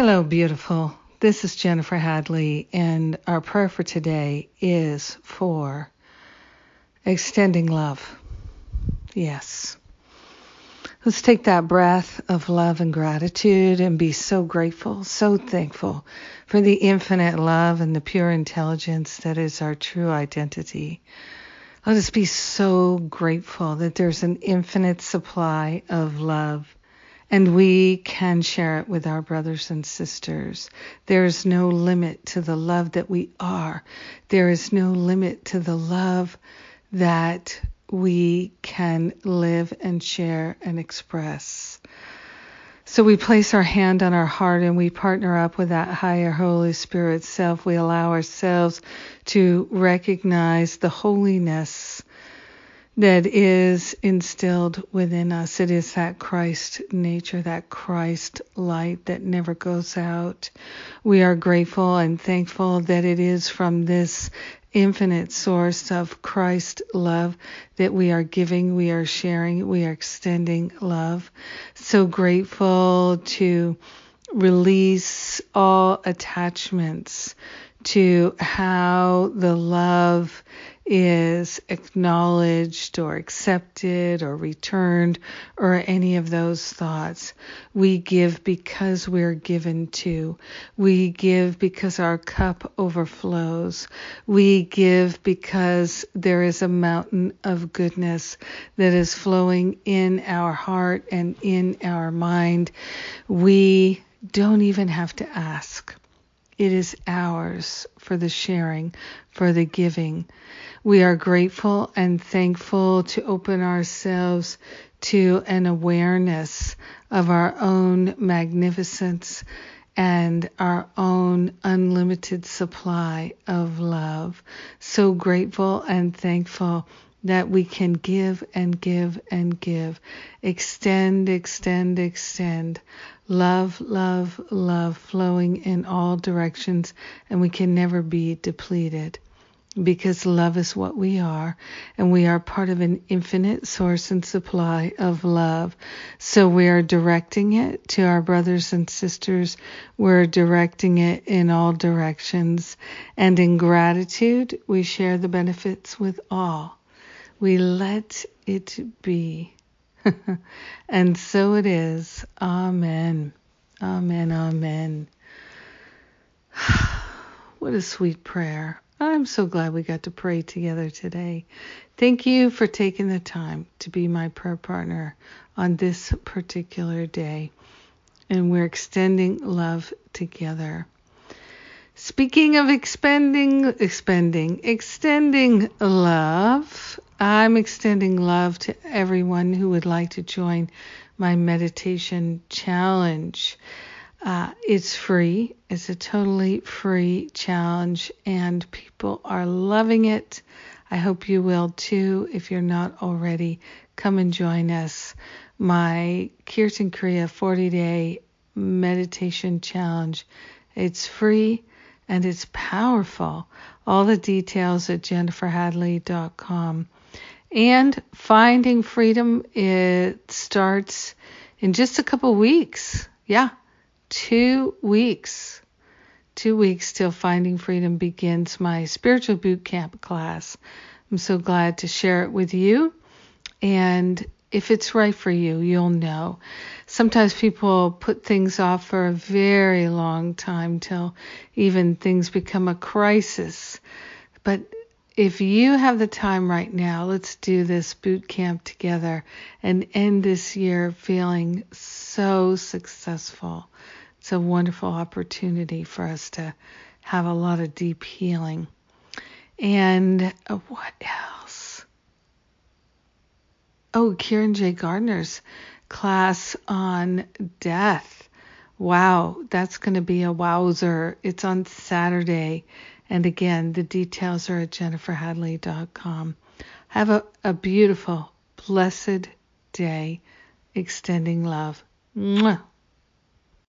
Hello, beautiful. This is Jennifer Hadley, and our prayer for today is for extending love. Yes. Let's take that breath of love and gratitude and be so grateful, so thankful for the infinite love and the pure intelligence that is our true identity. Let us be so grateful that there's an infinite supply of love and we can share it with our brothers and sisters. There is no limit to the love that we are. There is no limit to the love that we can live and share and express. So we place our hand on our heart and we partner up with that higher Holy Spirit self. We allow ourselves to recognize the holiness that is instilled within us. It is that Christ nature, that Christ light that never goes out. We are grateful and thankful that it is from this infinite source of Christ love that we are giving, we are sharing, we are extending love. So grateful to release all attachments to how the love is acknowledged or accepted or returned or any of those thoughts. We give because we're given to. We give because our cup overflows. We give because there is a mountain of goodness that is flowing in our heart and in our mind. We don't even have to ask. It is ours for the sharing, for the giving. We are grateful and thankful to open ourselves to an awareness of our own magnificence and our own unlimited supply of love. So grateful and thankful that we can give and give and give. Extend, extend, extend. Love, love, love flowing in all directions, and we can never be depleted because love is what we are, and we are part of an infinite source and supply of love. So we are directing it to our brothers and sisters. We're directing it in all directions. And in gratitude, we share the benefits with all. We let it be. and so it is. Amen. Amen. Amen. what a sweet prayer. I'm so glad we got to pray together today. Thank you for taking the time to be my prayer partner on this particular day. And we're extending love together. Speaking of expending, expending, extending love, I'm extending love to everyone who would like to join my meditation challenge. Uh, it's free. It's a totally free challenge, and people are loving it. I hope you will too. If you're not already, come and join us. My Kirtan Kriya 40 day meditation challenge. It's free and it's powerful. All the details at jenniferhadley.com. And finding freedom, it starts in just a couple weeks. Yeah, two weeks. Two weeks till Finding Freedom begins my spiritual boot camp class. I'm so glad to share it with you. And if it's right for you, you'll know. Sometimes people put things off for a very long time till even things become a crisis. But if you have the time right now, let's do this boot camp together and end this year feeling so successful. It's a wonderful opportunity for us to have a lot of deep healing. And uh, what else? Oh, Kieran J. Gardner's class on death. Wow, that's going to be a wowzer. It's on Saturday. And again, the details are at jenniferhadley.com. Have a, a beautiful, blessed day, extending love. Mwah.